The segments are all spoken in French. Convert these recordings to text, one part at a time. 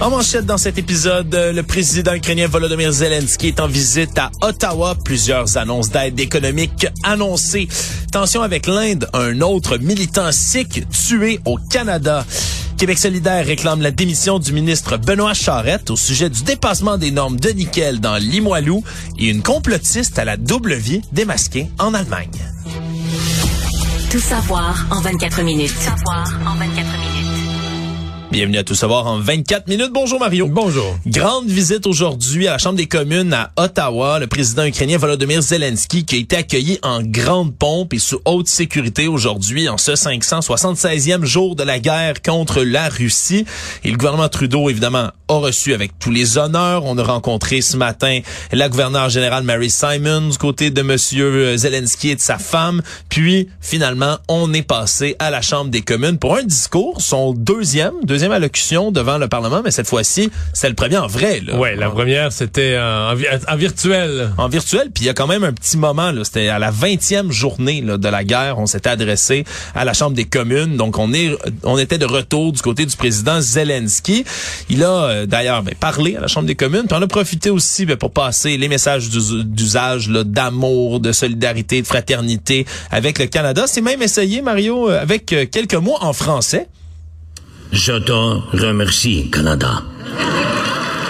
En manchette dans cet épisode, le président ukrainien Volodymyr Zelensky est en visite à Ottawa. Plusieurs annonces d'aide économique annoncées. Tension avec l'Inde, un autre militant sikh tué au Canada. Québec solidaire réclame la démission du ministre Benoît Charette au sujet du dépassement des normes de nickel dans Limoilou et une complotiste à la double vie démasquée en Allemagne. Tout savoir en 24 minutes. Tout savoir en 24 minutes. Bienvenue à Tout savoir en 24 minutes. Bonjour Mario. Bonjour. Grande visite aujourd'hui à la Chambre des communes à Ottawa. Le président ukrainien Volodymyr Zelensky qui a été accueilli en grande pompe et sous haute sécurité aujourd'hui en ce 576e jour de la guerre contre la Russie. Et le gouvernement Trudeau, évidemment, a reçu avec tous les honneurs. On a rencontré ce matin la gouverneure générale Mary Simon du côté de monsieur Zelensky et de sa femme. Puis, finalement, on est passé à la Chambre des communes pour un discours, son deuxième, deuxième allocution devant le Parlement, mais cette fois-ci, c'est le premier en vrai. Là. Ouais, la première, c'était en, en, virtuel. En virtuel, puis il y a quand même un petit moment, c'était à la 20e journée là, de la guerre, on s'était adressé à la Chambre des communes, donc on est on était de retour du côté du président Zelensky. Il a euh, d'ailleurs ben, parlé à la Chambre des communes, puis on a profité aussi ben, pour passer les messages d'usage d'amour, de solidarité, de fraternité avec le Canada. C'est même essayé, Mario, euh, avec euh, quelques mots en français. Je te remercie, Canada.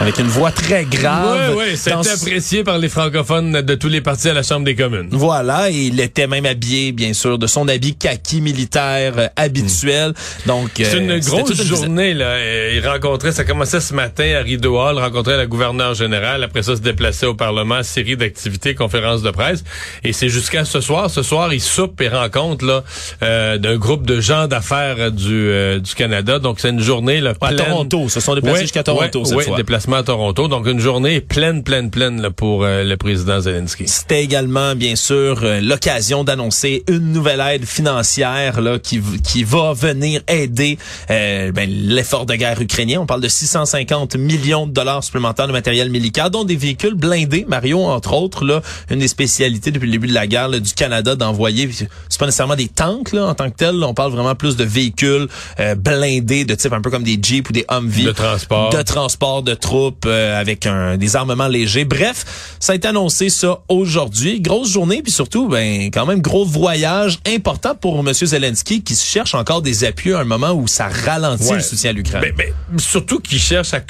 Avec une voix très grave. Oui, oui, c'est apprécié par les francophones de tous les partis à la Chambre des communes. Voilà, et il était même habillé, bien sûr, de son habit kaki militaire euh, habituel. Donc, c'est une grosse journée, là. Il rencontrait, ça commençait ce matin à Rideau Hall, rencontrait la gouverneure générale. Après ça, se déplaçait au Parlement, série d'activités, conférences de presse. Et c'est jusqu'à ce soir. Ce soir, il soupe et rencontre, là, euh, d'un groupe de gens d'affaires du, euh, du Canada. Donc, c'est une journée, là, pleine... À Toronto. Se sont déplacés jusqu'à Toronto, cette fois à Toronto. Donc, une journée pleine, pleine, pleine là, pour euh, le président Zelensky. C'était également, bien sûr, euh, l'occasion d'annoncer une nouvelle aide financière là, qui, qui va venir aider euh, ben, l'effort de guerre ukrainien. On parle de 650 millions de dollars supplémentaires de matériel militaire, dont des véhicules blindés. Mario, entre autres, là, une des spécialités depuis le début de la guerre là, du Canada d'envoyer, c'est pas nécessairement des tanks là, en tant que tel. on parle vraiment plus de véhicules blindés, de type un peu comme des Jeeps ou des Humvee. De transport. De transport, de troupes euh, avec un, des armements légers. Bref, ça a été annoncé ça aujourd'hui. Grosse journée, puis surtout, ben quand même gros voyage important pour M. Zelensky qui cherche encore des appuis à un moment où ça ralentit le soutien à l'Ukraine. Ben, ben, surtout qu'il cherche à,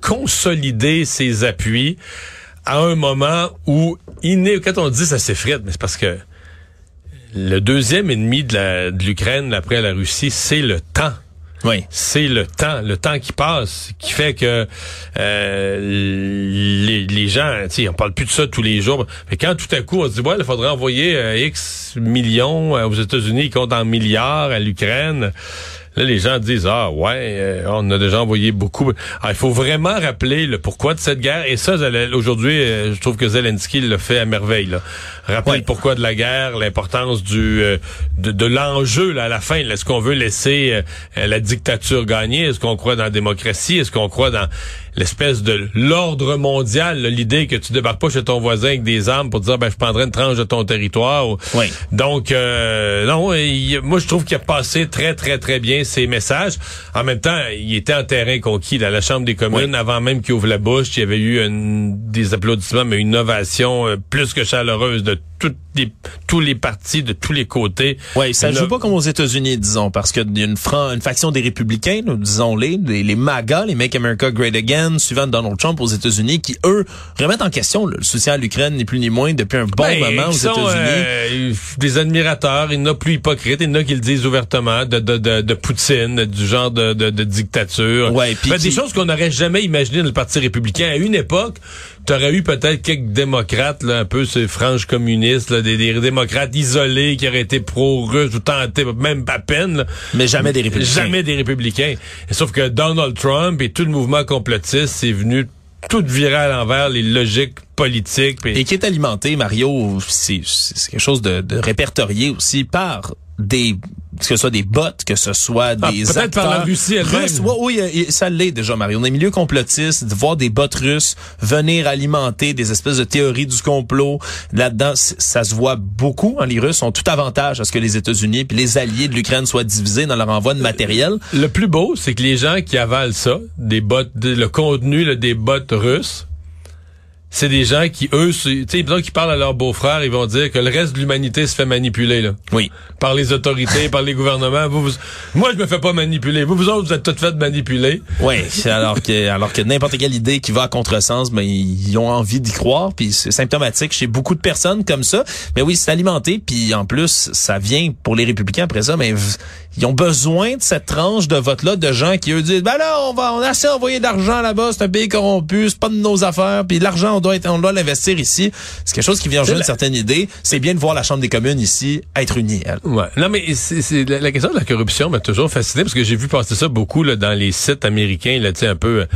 consolider ses appuis à un moment où il quand on dit ça s'effrite, mais c'est parce que le deuxième ennemi de l'Ukraine après la Russie, c'est le temps. Oui. C'est le temps, le temps qui passe, qui fait que euh, les, les gens, on parle plus de ça tous les jours. Mais quand tout à coup on se dit, ouais, il faudrait envoyer euh, X millions euh, aux États-Unis, ils comptent en milliards à l'Ukraine. Là, les gens disent ah ouais, euh, on a déjà envoyé beaucoup. Ah, il faut vraiment rappeler le pourquoi de cette guerre. Et ça, aujourd'hui, euh, je trouve que Zelensky le fait à merveille. Là. Rappeler le pourquoi de la guerre, l'importance du euh, de, l'enjeu à la fin. Est-ce qu'on veut laisser la dictature gagner? Est-ce qu'on croit dans la démocratie? Est-ce qu'on croit dans l'espèce de l'ordre mondial, l'idée que tu débarques pas chez ton voisin avec des armes pour dire ben je prendrai une tranche de ton territoire. Oui. Donc non, moi je trouve qu'il a passé très très très bien ses messages. En même temps, il était en terrain conquis à la Chambre des communes avant même qu'il ouvre la bouche. Il y avait eu des applaudissements, mais une ovation euh, plus que chaleureuse de toutes les, tous les partis, de tous les côtés. Oui, ça ne joue pas comme aux États-Unis, disons, parce qu'il y a une, une faction des républicains, disons-les, les, les MAGA, les Make America Great Again, suivant Donald Trump aux États-Unis, qui, eux, remettent en question le soutien à l'Ukraine, ni plus ni moins, depuis un bon ben, moment aux États-Unis. Euh, des admirateurs, il y en a plus hypocrites, il y en a qui le disent ouvertement, de, de, de, de Poutine, du genre de, de, de dictature. Ouais, puis Des choses qu'on n'aurait jamais imaginées dans le Parti républicain. À une époque, tu aurais eu peut-être quelques démocrates, là, un peu ces franges communistes, là, des, des, démocrates isolés qui auraient été pro-russes ou tentés, même à peine. Là. Mais jamais des républicains. Jamais des républicains. sauf que Donald Trump et tout le mouvement complotiste, c'est venu tout virer à l'envers les logiques politique. puis- Et qui est alimenté, Mario, c'est c'est quelque chose de, de répertorié aussi par des que ce soit des bots, que ce soit Ah, des peut-être par la acteurs Russie russes. Ouais, oui, euh, ça l'est déjà, Mario. On est milieu complotiste, de voir des bots russes venir alimenter des espèces de théories du complot. Là-dedans, ça se voit beaucoup. Hein, les Russes ont tout avantage à ce que les États-Unis puis les alliés de l'Ukraine soient divisés dans leur envoi de matériel. Le plus beau, c'est que les gens qui avalent ça, des bots, le contenu là, des bots russes, c'est des gens qui, eux, tu sais, qu'ils parlent à leur beau-frère, ils vont dire que le reste de l'humanité se fait manipuler, là. Oui. Par les autorités, par les gouvernements. Vous, vous- moi, je me fais pas manipuler. Vous, vous autres, vous êtes toutes faites manipuler. Oui, alors que alors que n'importe quelle idée qui va à contresens, ben ils ont envie d'y croire, puis c'est symptomatique chez beaucoup de personnes comme ça. Mais oui, c'est alimenté, puis en plus ça vient pour les républicains après ça, mais ils ont besoin de cette tranche de vote là de gens qui eux disent ben là on va on a assez envoyé de l'argent là-bas, c'est un pays corrompu, c'est pas de nos affaires, puis l'argent doit être on doit l'investir ici. C'est quelque chose qui vient jouer une certaine idée. C'est bien de voir la Chambre des communes ici être unie. Elle. Ouais. Non, mais c'est la, la question de la corruption m'a toujours fasciné parce que j'ai vu passer ça beaucoup là, dans les sites américains, là, un peu,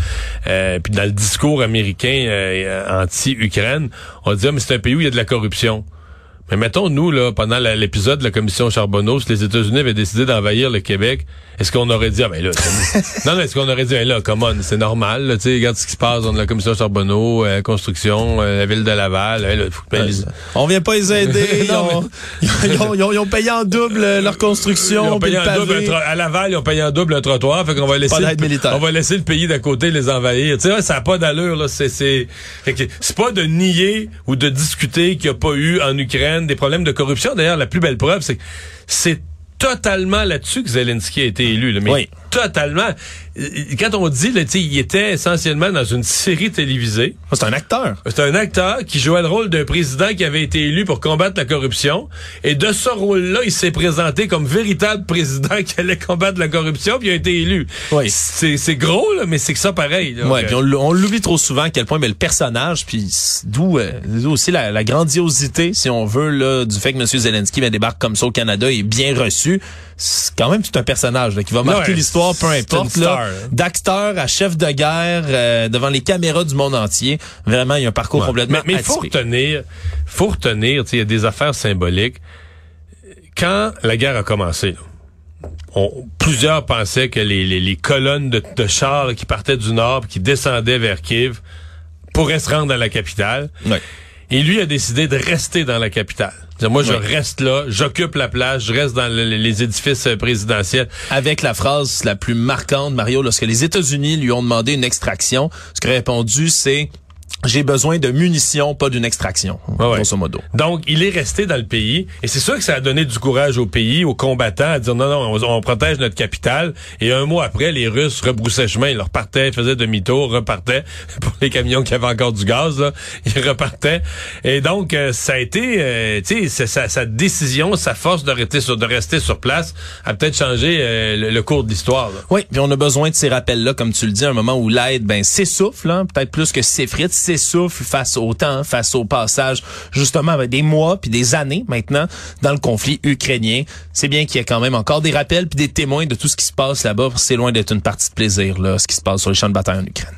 euh, puis dans le discours américain euh, anti-Ukraine, on dit ah, mais c'est un pays où il y a de la corruption. Mais mettons, nous, là, pendant l'épisode de la commission Charbonneau, si les États-Unis avaient décidé d'envahir le Québec, est-ce qu'on aurait dit, ah ben là, c'est- non, non, est-ce qu'on aurait dit, ben là, come on, c'est normal, tu sais, regarde ce qui se passe dans la commission Charbonneau, euh, construction, euh, la ville de Laval, là, faut que- ben, les- On vient pas les aider. ils, ont, ils, ont, ils ont- ils ont payé en double euh, leur construction. Ils ont payé en double à Laval, ils ont payé en double un trottoir, fait qu'on va laisser le, on va laisser le pays d'à côté les envahir. Tu sais, ouais, ça a pas d'allure là, c'est c'est c'est pas de nier ou de discuter qu'il y a pas eu en Ukraine des problèmes de corruption. D'ailleurs, la plus belle preuve c'est que c'est totalement là-dessus que Zelensky a été élu, là, mais. Totalement. Quand on dit, là, il était essentiellement dans une série télévisée. C'est un acteur. C'est un acteur qui jouait le rôle d'un président qui avait été élu pour combattre la corruption. Et de ce rôle-là, il s'est présenté comme véritable président qui allait combattre la corruption, puis il a été élu. Oui. C'est c'est gros, là, mais c'est que ça pareil. là. Ouais, on, l'oublie trop souvent à quel point mais le personnage, puis d'où euh, d'où aussi la, la grandiosité, si on veut, là, du fait que M. Zelensky ben, débarque comme ça au Canada et est bien reçu. C'est quand même tout un personnage là, qui va marquer Ouais, l'histoire, peu importe. là, hein. D'acteur à chef de guerre euh, devant les caméras du monde entier. Vraiment, il y a un parcours Ouais. complètement Mais il faut retenir, faut il y a des affaires symboliques. Quand la guerre a commencé, là, on- plusieurs pensaient que les, les- les colonnes de, de chars là, qui partaient du nord, qui descendaient vers Kiev, pourraient se rendre à la capitale. Ouais. Et lui a décidé de rester dans la capitale. Moi, je reste là, j'occupe la place, je reste dans le- les édifices euh, présidentiels. avec la phrase la plus marquante, Mario, lorsque les États-Unis lui ont demandé une extraction, ce qu'il a répondu, c'est j'ai besoin de munitions, pas d'une extraction, Ouais, ouais. grosso modo. Donc, il est resté dans le pays. Et c'est sûr que ça a donné du courage au pays, aux combattants, à dire non, non, on, on protège notre capitale. Et un mois après, les Russes rebroussaient chemin. Ils repartaient, faisaient demi-tour, repartaient. Pour les camions qui avaient encore du gaz, là, ils repartaient. Et donc, euh, ça a été, euh, tu sais, sa, sa décision, sa force de rester sur, de rester sur place a peut-être changé euh, le, le cours de l'histoire. Oui, puis on a besoin de ces rappels-là, comme tu le dis, à un moment où l'aide ben, s'essouffle, hein, peut-être plus que s'effrite, face au temps, face au passage, justement, avec des mois puis des années maintenant dans le conflit ukrainien. C'est bien qu'il y ait quand même encore des rappels puis des témoins de tout ce qui se passe là-bas. C'est loin d'être une partie de plaisir, là, ce qui se passe sur les champs de bataille en Ukraine.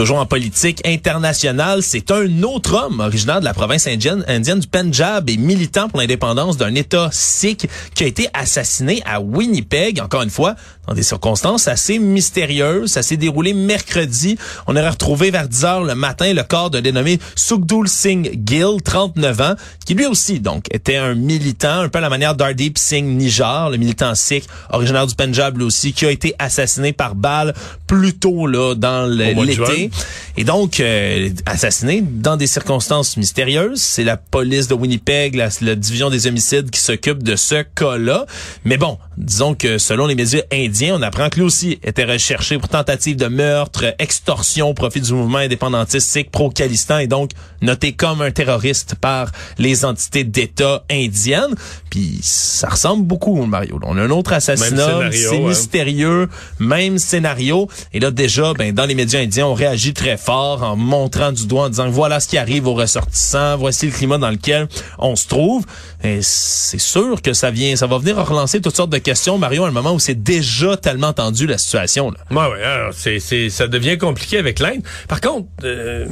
Toujours en politique internationale, c'est un autre homme originaire de la province indienne, indienne du Punjab et militant pour l'indépendance d'un État sikh qui a été assassiné à Winnipeg, encore une fois, dans des circonstances assez mystérieuses. Ça s'est déroulé mercredi. On aurait retrouvé vers 10 heures le matin le corps d'un dénommé Sukdul Singh Gill, 39 ans, qui lui aussi, donc, était un militant, un peu à la manière d'Ardeep Singh Nijar, le militant sikh, originaire du Punjab lui aussi, qui a été assassiné par balle plus tôt, là, dans l'été. Et donc, euh, assassiné dans des circonstances mystérieuses. C'est la police de Winnipeg, la, la division des homicides qui s'occupe de ce cas-là. Mais bon, disons que selon les médias indiens, on apprend que lui aussi était recherché pour tentative de meurtre, extorsion au profit du mouvement indépendantiste sikh pro-Khalistan et donc noté comme un terroriste par les entités d'État indiennes. Puis ça ressemble beaucoup, Mario. On a un autre assassinat, c'est mystérieux, même scénario. Et là, déjà, ben, dans les médias indiens, on réagit très fort en montrant du doigt, en disant voilà ce qui arrive aux ressortissants, voici le climat dans lequel on se trouve. Et c'est sûr que ça vient, ça va venir relancer toutes sortes de questions, Mario, à un moment où c'est déjà tellement tendu la situation. Là. Ouais, ouais, c'est, c'est, ça devient compliqué avec l'Inde. Par contre, euh,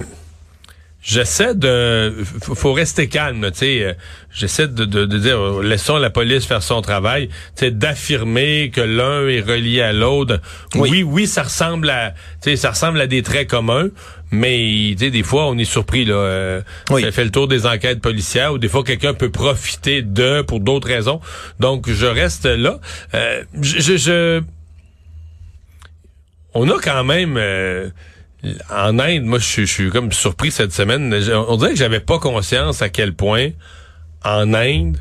j'essaie de, faut, rester calme, tu sais. euh, J'essaie de, de, de dire, euh, laissons la police faire son travail, tu sais, d'affirmer que l'un est relié à l'autre. Oui. Oui. oui, ça ressemble à, tu sais, ça ressemble à des traits communs, mais tu sais, des fois, on est surpris là. Euh, Oui. Ça fait le tour des enquêtes policières, ou des fois, quelqu'un peut profiter de pour d'autres raisons. Donc, je reste là. Euh, je, je- je on a quand même euh, en Inde, moi je suis- je suis comme surpris cette semaine. On dirait que j'avais pas conscience à quel point en Inde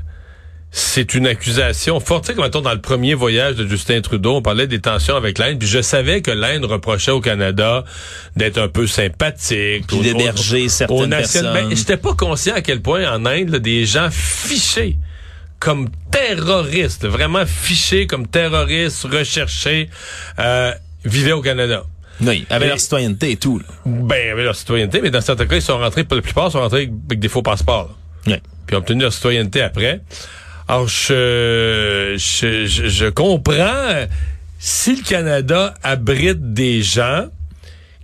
c'est une accusation forte. Tu sais, comme dans le premier voyage de Justin Trudeau, on parlait des tensions avec l'Inde, puis je savais que l'Inde reprochait au Canada d'être un peu sympathique. Puis d'héberger certaines personnes. Ben, j'étais pas conscient à quel point en Inde, là, des gens fichés comme terroristes, vraiment fichés comme terroristes, recherchés, euh, vivaient au Canada. Oui, avec Et- leur citoyenneté et tout. Là. Ben, avec leur citoyenneté, mais dans certains cas, ils sont rentrés, pour la plupart, sont rentrés avec des faux passeports. là. Oui. Puis ont obtenu leur citoyenneté après. Alors, je, je, je, je comprends euh, si le Canada abrite des gens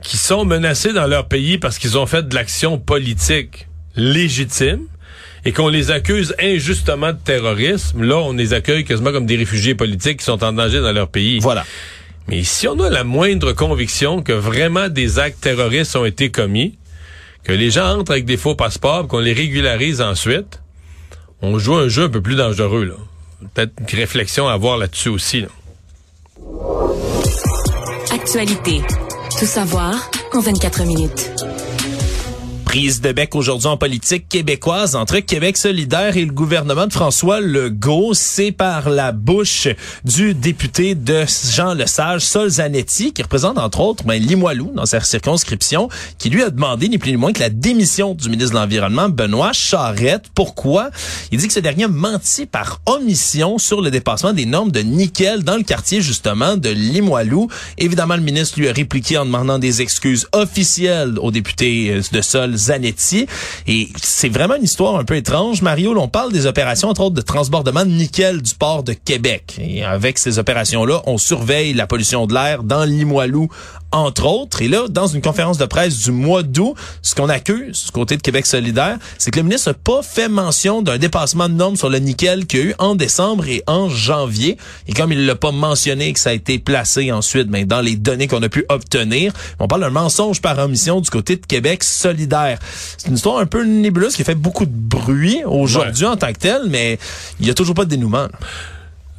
qui sont menacés dans leur pays parce qu'ils ont fait de l'action politique légitime et qu'on les accuse injustement de terrorisme, là, on les accueille quasiment comme des réfugiés politiques qui sont en danger dans leur pays. Voilà. Mais si on a la moindre conviction que vraiment des actes terroristes ont été commis, que les gens entrent avec des faux passeports, qu'on les régularise ensuite, on joue un jeu un peu plus dangereux. là. Peut-être une réflexion à avoir là-dessus aussi. Actualité. Tout savoir en 24 minutes. Prise de bec aujourd'hui en politique québécoise entre Québec solidaire et le gouvernement de François Legault. C'est par la bouche du député de Jean Lesage, Sol Zanetti, qui représente entre autres ben, Limoilou dans sa circonscription, qui lui a demandé ni plus ni moins que la démission du ministre de l'Environnement, Benoît Charette. Pourquoi? Il dit que ce dernier a menti par omission sur le dépassement des normes de nickel dans le quartier justement de Limoilou. Évidemment, le ministre lui a répliqué en demandant des excuses officielles au député de Sol Et c'est vraiment une histoire un peu étrange. Mario, l'on parle des opérations, entre autres, de transbordement de nickel du port de Québec. Et avec ces opérations-là, on surveille la pollution de l'air dans Limoilou, entre autres. Et là, dans une conférence de presse du mois d'août, ce qu'on accuse du côté de Québec solidaire, c'est que le ministre n'a pas fait mention d'un dépassement de normes sur le nickel qu'il y a eu en décembre et en janvier. Et comme il l'a pas mentionné que ça a été placé ensuite ben, dans les données qu'on a pu obtenir, on parle d'un mensonge par omission du côté de Québec solidaire. C'est une histoire un peu nébuleuse qui fait beaucoup de bruit aujourd'hui en tant que tel, mais il y a toujours pas de dénouement. là.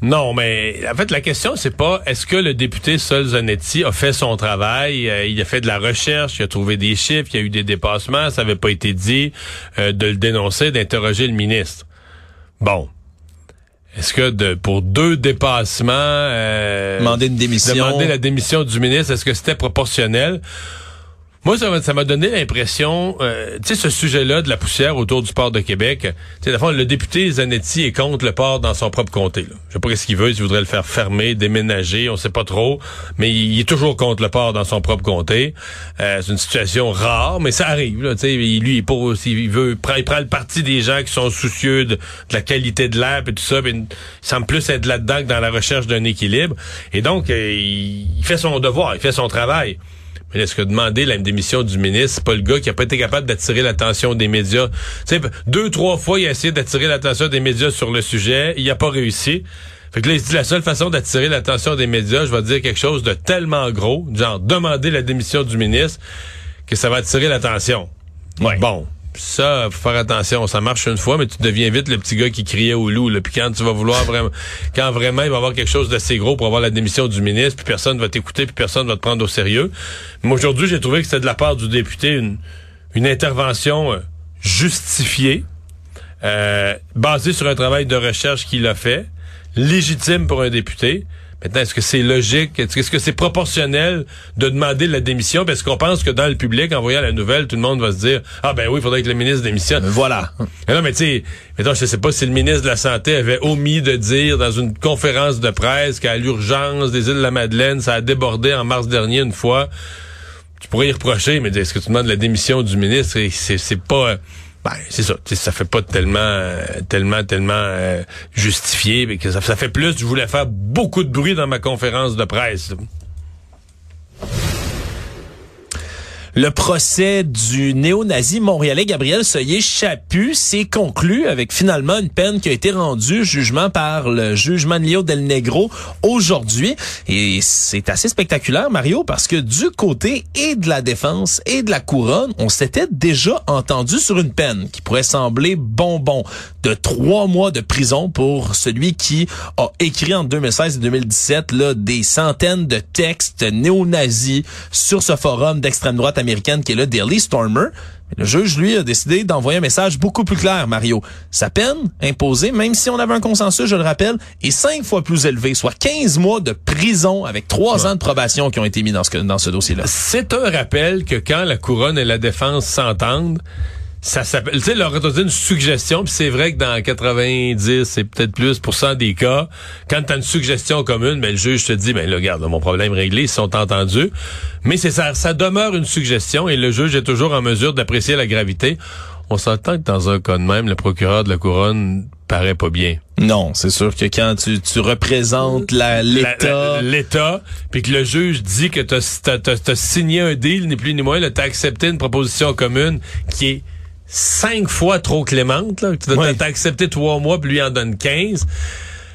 Non, mais en fait, la question, c'est pas est-ce que le député Sol Zanetti a fait son travail, euh, il a fait de la recherche, il a trouvé des chiffres, il y a eu des dépassements, ça n'avait pas été dit, euh, de le dénoncer, d'interroger le ministre. Bon. Est-ce que de, pour deux dépassements, euh, Demander une démission. demander la démission du ministre, est-ce que c'était proportionnel? Moi, ça m'a- donné l'impression, euh, tu sais, ce sujet-là de la poussière autour du port de Québec, tu sais, le député Zanetti est contre le port dans son propre comté. Là. Je sais pas ce qu'il veut, s'il voudrait le faire fermer, déménager, on sait pas trop, mais il, est toujours contre le port dans son propre comté. Euh, c'est une situation rare, mais ça arrive. Là, tu sais, il- lui, il, il veut, il prend, le parti des gens qui sont soucieux de, la qualité de l'air et tout ça, puis il semble plus être là-dedans que dans la recherche d'un équilibre. Et donc, euh, il fait son devoir, il fait son travail. Mais est-ce que demander la démission du ministre, c'est pas le gars qui a pas été capable d'attirer l'attention des médias? Tu sais, deux, trois fois, il a essayé d'attirer l'attention des médias sur le sujet. Il a pas réussi. Fait que là, il se dit la seule façon d'attirer l'attention des médias, je vais dire quelque chose de tellement gros, genre demander la démission du ministre, que ça va attirer l'attention. Ouais. Bon. Ça, faut faire attention. Ça marche une fois, mais tu deviens vite le petit gars qui criait au loup. Là. Puis quand tu vas vouloir vraiment, quand vraiment il va y avoir quelque chose d'assez gros pour avoir la démission du ministre, puis personne va t'écouter, puis personne va te prendre au sérieux. Mais aujourd'hui, j'ai trouvé que c'était de la part du député une, intervention euh, justifiée, euh, basée sur un travail de recherche qu'il a fait, légitime pour un député. Maintenant, est-ce que c'est logique? Est-ce que c'est proportionnel de demander la démission? Parce qu'on pense que dans le public, en voyant la nouvelle, tout le monde va se dire Ah ben oui, il faudrait que le ministre démissionne. Voilà. Mais non, mais tu sais, mettons, je sais pas si le ministre de la Santé avait omis de dire dans une conférence de presse qu'à l'urgence des îles de la Madeleine, ça a débordé en mars dernier une fois. Tu pourrais y reprocher, mais est-ce que tu demandes la démission du ministre? C'est pas... Ben, c'est ça. Ça fait pas tellement, euh, tellement, tellement euh, justifié. Mais que ça fait plus. Je voulais faire beaucoup de bruit dans ma conférence de presse. Le procès du néo-nazi montréalais Gabriel Soyer-Chaput s'est conclu avec finalement une peine qui a été rendue, jugement par le juge Manlio Del Negro aujourd'hui. Et c'est assez spectaculaire, Mario, parce que du côté et de la défense et de la couronne, on s'était déjà entendu sur une peine qui pourrait sembler bonbon de trois mois de prison pour celui qui a écrit en 2016 et 2017 là, des centaines de textes néo-nazis sur ce forum d'extrême droite américaine qui est le Daily Stormer. Le juge, lui, a décidé d'envoyer un message beaucoup plus clair, Mario. Sa peine imposée, même si on avait un consensus, je le rappelle, est cinq fois plus élevée, soit 15 mois de prison avec trois ans de probation qui ont été mis dans ce, dans ce dossier-là. C'est un rappel que quand la couronne et la défense s'entendent, ça s'appelle, tu sais, leur a donné une suggestion, puis c'est vrai que dans 90, c'est peut-être plus pour cent des cas, quand tu as une suggestion commune, ben, le juge te dit, ben là, regarde, mon problème réglé, ils sont entendus. Mais c'est ça, ça demeure une suggestion et le juge est toujours en mesure d'apprécier la gravité. On s'entend que dans un cas de même, le procureur de la couronne paraît pas bien. Non, c'est sûr que quand tu, tu représentes l'État... L'État, puis que le juge dit que tu as, signé un deal, ni plus ni moins, tu as accepté une proposition commune qui est cinq fois trop clémente. Là. Tu ouais. accepté trois mois, puis lui en donne 15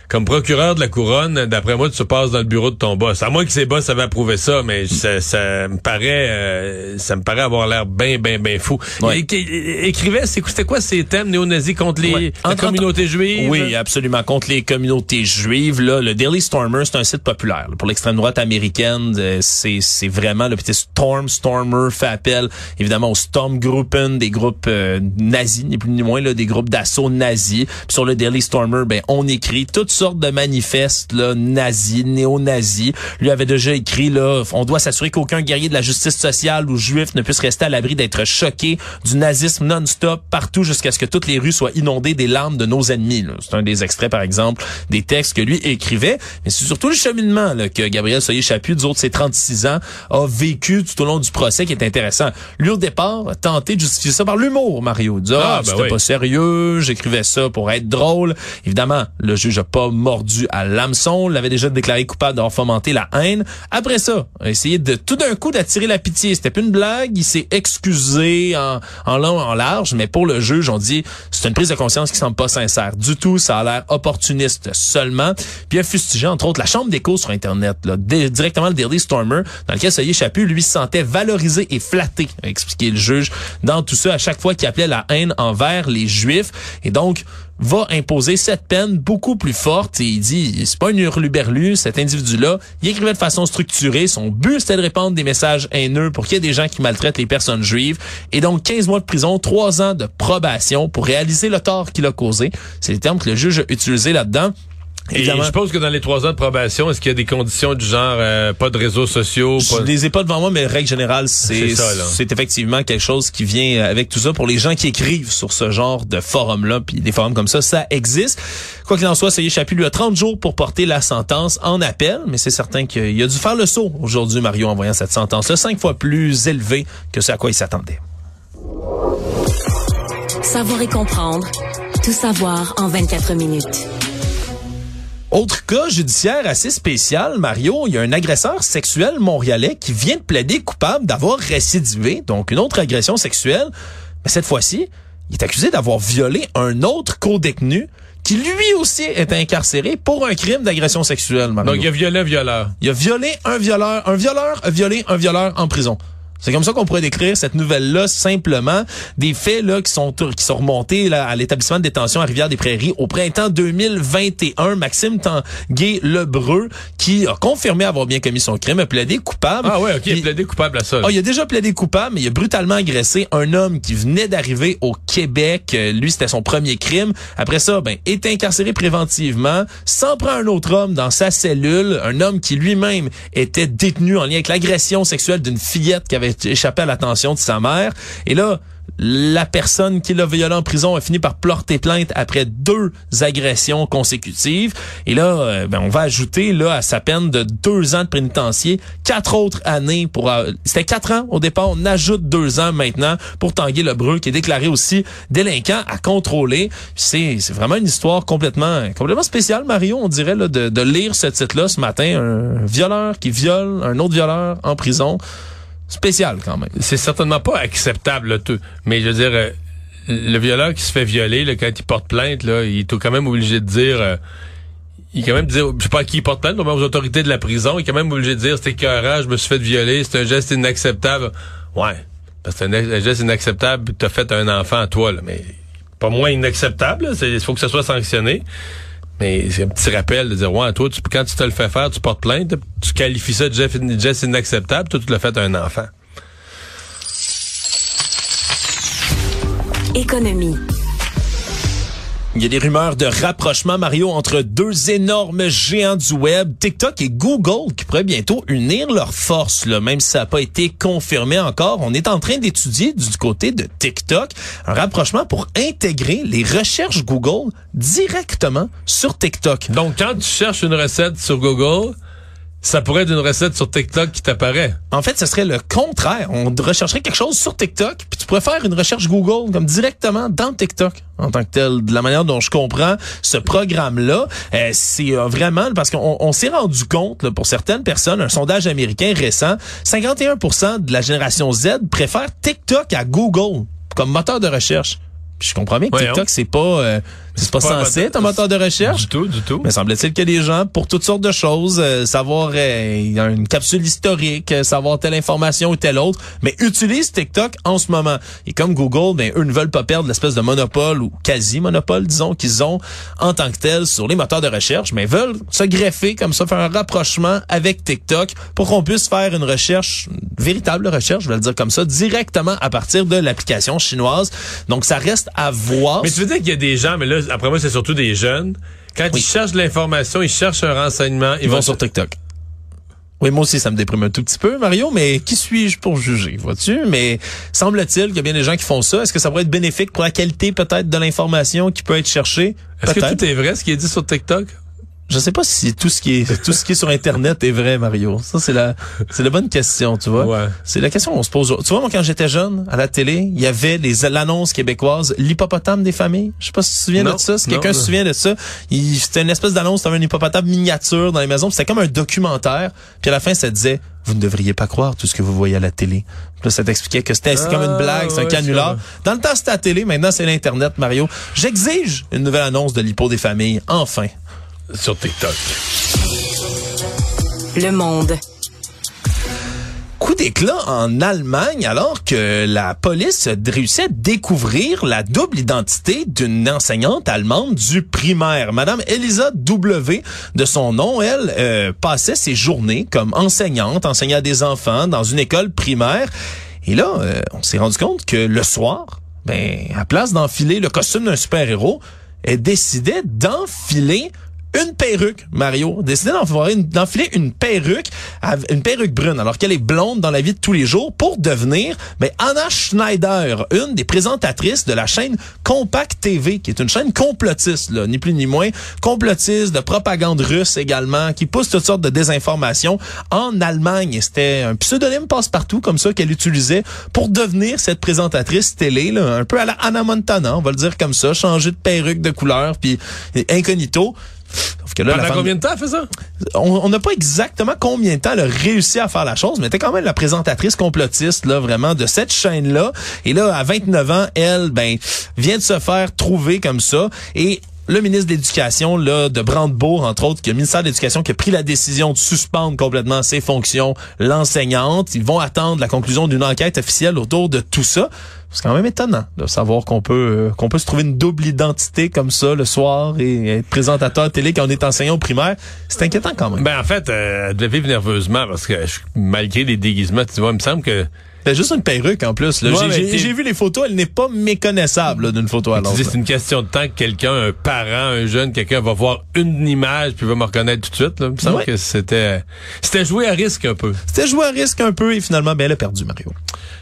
comme procureur de la couronne, d'après moi, tu te passes dans le bureau de ton boss. À moins que ses boss avaient approuvé ça, mais ça, ça me paraît, euh, ça me paraît avoir l'air bien, bien, bien fou. Ouais. écrivait, c'était quoi ces thèmes néo-nazis contre les ouais. la communauté juive? Oui, absolument, contre les communautés juives. Là, le Daily Stormer, c'est un site populaire pour l'extrême droite américaine. Euh, c'est, vraiment le petit Storm Stormer fait appel évidemment aux Stormgruppen, des groupes euh, nazis, ni plus ni moins, là, des groupes d'assaut nazis. Puis sur le Daily Stormer, ben on écrit toutes sortes de manifestes là, nazis, néo-nazis. Lui avait déjà écrit là, on doit s'assurer qu'aucun guerrier de la justice sociale ou juif ne puisse rester à l'abri d'être choqué du nazisme non-stop partout jusqu'à ce que toutes les rues soient inondées des larmes de nos ennemis. C'est un des extraits par exemple des textes que lui écrivait, mais c'est surtout le cheminement là, que Gabriel Soyer-Chaput, du haut de ses 36 ans, a vécu tout au long du procès qui est intéressant. Lui au départ a tenté de justifier ça par l'humour, Mario. Il ah, ah, ben c'était oui. pas sérieux, j'écrivais ça pour être drôle. Évidemment, le juge a pas mordu à l'hameçon, l'avait déjà déclaré coupable d'avoir fomenté la haine. Après ça, a essayé de tout d'un coup d'attirer la pitié. C'était plus une blague, il s'est excusé en, en long, en large, mais pour le juge, on dit c'est une prise de conscience qui semble pas sincère du tout, ça a l'air opportuniste seulement. Puis il a fustigé entre autres la chambre d'écho sur internet, là, directement le Daily Stormer, dans lequel Soyer Chaput lui se sentait valorisé et flatté, a expliqué le juge dans tout ça à chaque fois qu'il appelait la haine envers les juifs et donc va imposer cette peine beaucoup plus forte. Et il dit c'est pas une hurluberlu cet individu-là. Il écrivait de façon structurée. Son but c'était de répandre des messages haineux pour qu'il y ait des gens qui maltraitent les personnes juives. Et donc 15 mois de prison 3 ans de probation pour réaliser le tort qu'il a causé. C'est les termes que le juge a utilisés là-dedans et je suppose que dans les trois ans de probation, est-ce qu'il y a des conditions du genre euh, pas de réseaux sociaux? Pas... Je les ai pas devant moi, mais règle générale, c'est c'est effectivement quelque chose qui vient avec tout ça pour les gens qui écrivent sur ce genre de forum-là, puis des forums comme ça, ça existe. Quoi qu'il en soit, Soyer Chapuis lui a 30 jours pour porter la sentence en appel, mais c'est certain qu'il a dû faire le saut aujourd'hui, Mario, en voyant cette sentence-là, cinq fois plus élevée que ce à quoi il s'attendait. Savoir et comprendre, tout savoir en 24 minutes. Autre cas judiciaire assez spécial, Mario, il y a un agresseur sexuel montréalais qui vient de plaider coupable d'avoir récidivé, donc une autre agression sexuelle, mais cette fois-ci, il est accusé d'avoir violé un autre co-détenu qui lui aussi est incarcéré pour un crime d'agression sexuelle. Mario. Donc il a violé un violeur. Il a violé un violeur, un violeur a violé un violeur en prison. C'est comme ça qu'on pourrait décrire cette nouvelle-là simplement des faits là qui sont qui sont remontés là, à l'établissement de détention à Rivière-des-Prairies au printemps 2021. Maxime Tanguay Lebreu qui a confirmé avoir bien commis son crime, a plaidé coupable. Ah ouais, ok, il a plaidé coupable à ça. Ah, il a déjà plaidé coupable, mais il a brutalement agressé un homme qui venait d'arriver au Québec. Euh, lui, c'était son premier crime. Après ça, ben, est incarcéré préventivement, s'en prend un autre homme dans sa cellule, un homme qui lui-même était détenu en lien avec l'agression sexuelle d'une fillette qui avait échappé à l'attention de sa mère. Et là, La personne qui l'a violé en prison a fini par porter plainte après deux agressions consécutives. Et là, euh, ben, on va ajouter là à sa peine de deux ans de pénitencier quatre autres années pour. euh, C'était quatre ans au départ. On ajoute deux ans maintenant pour Tanguy Lebreu, qui est déclaré aussi délinquant à contrôler. C'est vraiment une histoire complètement complètement spéciale, Mario. On dirait là, de, de lire ce titre-là ce matin. Un violeur qui viole un autre violeur en prison. Spécial quand même. C'est certainement pas acceptable, là, tout. Mais je veux dire, euh, le violeur qui se fait violer, là, quand il porte plainte, là, il est quand même obligé de dire... euh, il est quand même dire, je sais pas à qui il porte plainte, mais aux autorités de la prison, il est quand même obligé de dire, c'était écœurant, je me suis fait violer, c'est un geste inacceptable. Ouais, parce que c'est un, un geste inacceptable, t'as fait un enfant à toi, là, mais pas moins inacceptable, il faut que ça soit sanctionné. Mais c'est un petit rappel de dire, ouais, toi, tu, quand tu te le fais faire, tu portes plainte, tu qualifies ça de geste inacceptable, toi, tu l'as fait à un enfant. Économie. Il y a des rumeurs de rapprochement, Mario, entre deux énormes géants du web, TikTok et Google, qui pourraient bientôt unir leurs forces, là, même si ça n'a pas été confirmé encore. On est en train d'étudier du côté de TikTok un rapprochement pour intégrer les recherches Google directement sur TikTok. Donc, quand tu cherches une recette sur Google, ça pourrait être une recette sur TikTok qui t'apparaît. En fait, ce serait le contraire. On rechercherait quelque chose sur TikTok, puis tu pourrais faire une recherche Google comme directement dans TikTok en tant que tel. De la manière dont je comprends ce programme-là, euh, c'est euh, vraiment parce qu'on on s'est rendu compte là, pour certaines personnes, un sondage américain récent, 51% de la génération Z préfère TikTok à Google comme moteur de recherche. Puis je comprends bien que Voyons. TikTok c'est pas euh, c'est pas, pas censé être un moteur de recherche. Du tout, du tout. Mais semble-t-il que les gens, pour toutes sortes de choses, euh, savoir euh, une capsule historique, euh, savoir telle information ou telle autre, mais utilisent TikTok en ce moment. Et comme Google, ben eux ne veulent pas perdre l'espèce de monopole ou quasi-monopole, disons, qu'ils ont en tant que tel sur les moteurs de recherche, mais veulent se greffer comme ça, faire un rapprochement avec TikTok pour qu'on puisse faire une recherche, une véritable recherche, je vais le dire comme ça, directement à partir de l'application chinoise. Donc ça reste à voir. Mais tu veux dire qu'il y a des gens, mais là, après moi, c'est surtout des jeunes. Quand Oui. ils cherchent de l'information, ils cherchent un renseignement, ils, Ils vont sur TikTok. Oui, moi aussi, ça me déprime un tout petit peu, Mario, mais qui suis-je pour juger, vois-tu? Mais semble-t-il qu'il y a bien des gens qui font ça. Est-ce que ça pourrait être bénéfique pour la qualité peut-être de l'information qui peut être cherchée? Est-ce que tout est vrai, ce qui est dit sur TikTok? Je sais pas si tout ce qui est tout ce qui est sur Internet est vrai, Mario. Ça, c'est la c'est la bonne question, tu vois. Ouais. C'est la question qu'on se pose. Tu vois, moi, quand j'étais jeune, à la télé, il y avait les l'annonce québécoise, l'hippopotame des familles. Je sais pas si tu te souviens Non, de ça. Si quelqu'un se souvient de ça, c'était une espèce d'annonce, c'était un hippopotame miniature dans les maisons. C'était comme un documentaire. Puis à la fin, ça disait, vous ne devriez pas croire tout ce que vous voyez à la télé. Là, ça t'expliquait que c'était c'est comme une Ah, blague, c'est un ouais, canular. Dans le temps, c'était la télé. Maintenant, c'est l'Internet, Mario. J'exige une nouvelle annonce de l'hippo des familles. Enfin. Sur TikTok. Le monde. Coup d'éclat en Allemagne alors que la police réussit à découvrir la double identité d'une enseignante allemande du primaire. Madame Elisa W, de son nom, elle euh, passait ses journées comme enseignante, enseignant à des enfants dans une école primaire. Et là, euh, on s'est rendu compte que le soir, ben, à place d'enfiler le costume d'un super-héros, elle décidait d'enfiler une perruque, Mario. Décidé d'enfiler une, perruque, une perruque brune, alors qu'elle est blonde dans la vie de tous les jours, pour devenir ben, Anna Schneider, une des présentatrices de la chaîne Compact TV, qui est une chaîne complotiste, là, ni plus ni moins, complotiste, de propagande russe également, qui pousse toutes sortes de désinformations en Allemagne. C'était un pseudonyme passe-partout comme ça qu'elle utilisait pour devenir cette présentatrice télé, là, un peu à la Anna Montana, on va le dire comme ça, changer de perruque de couleur, puis incognito. Sauf que là, la Pendant femme- combien de temps elle fait ça? on n'a pas exactement combien de temps elle a réussi à faire la chose, mais elle était quand même la présentatrice complotiste là vraiment de cette chaîne là. Et là, à 29 ans, elle ben vient de se faire trouver comme ça et le ministre de l'Éducation, là, de Brandebourg, entre autres, qui est le ministère de l'Éducation, qui a pris la décision de suspendre complètement ses fonctions, l'enseignante. Ils vont attendre la conclusion d'une enquête officielle autour de tout ça. C'est quand même étonnant de savoir qu'on peut euh, qu'on peut se trouver une double identité comme ça le soir et être présentateur télé quand on est enseignant au primaire. C'est inquiétant quand même. Ben, en fait, euh, elle devait vivre nerveusement parce que je- malgré les déguisements, tu vois, il me semble que C'est juste une perruque en plus. Ouais, J'ai- vu les photos, elle n'est pas méconnaissable là, d'une photo à Tu l'autre. c'est une question de temps que quelqu'un, un parent, un jeune, quelqu'un va voir une image puis va me reconnaître tout de suite. Là. Il me semble Ouais. que c'était c'était joué à risque un peu. C'était joué à risque un peu et finalement, ben, elle a perdu, Mario.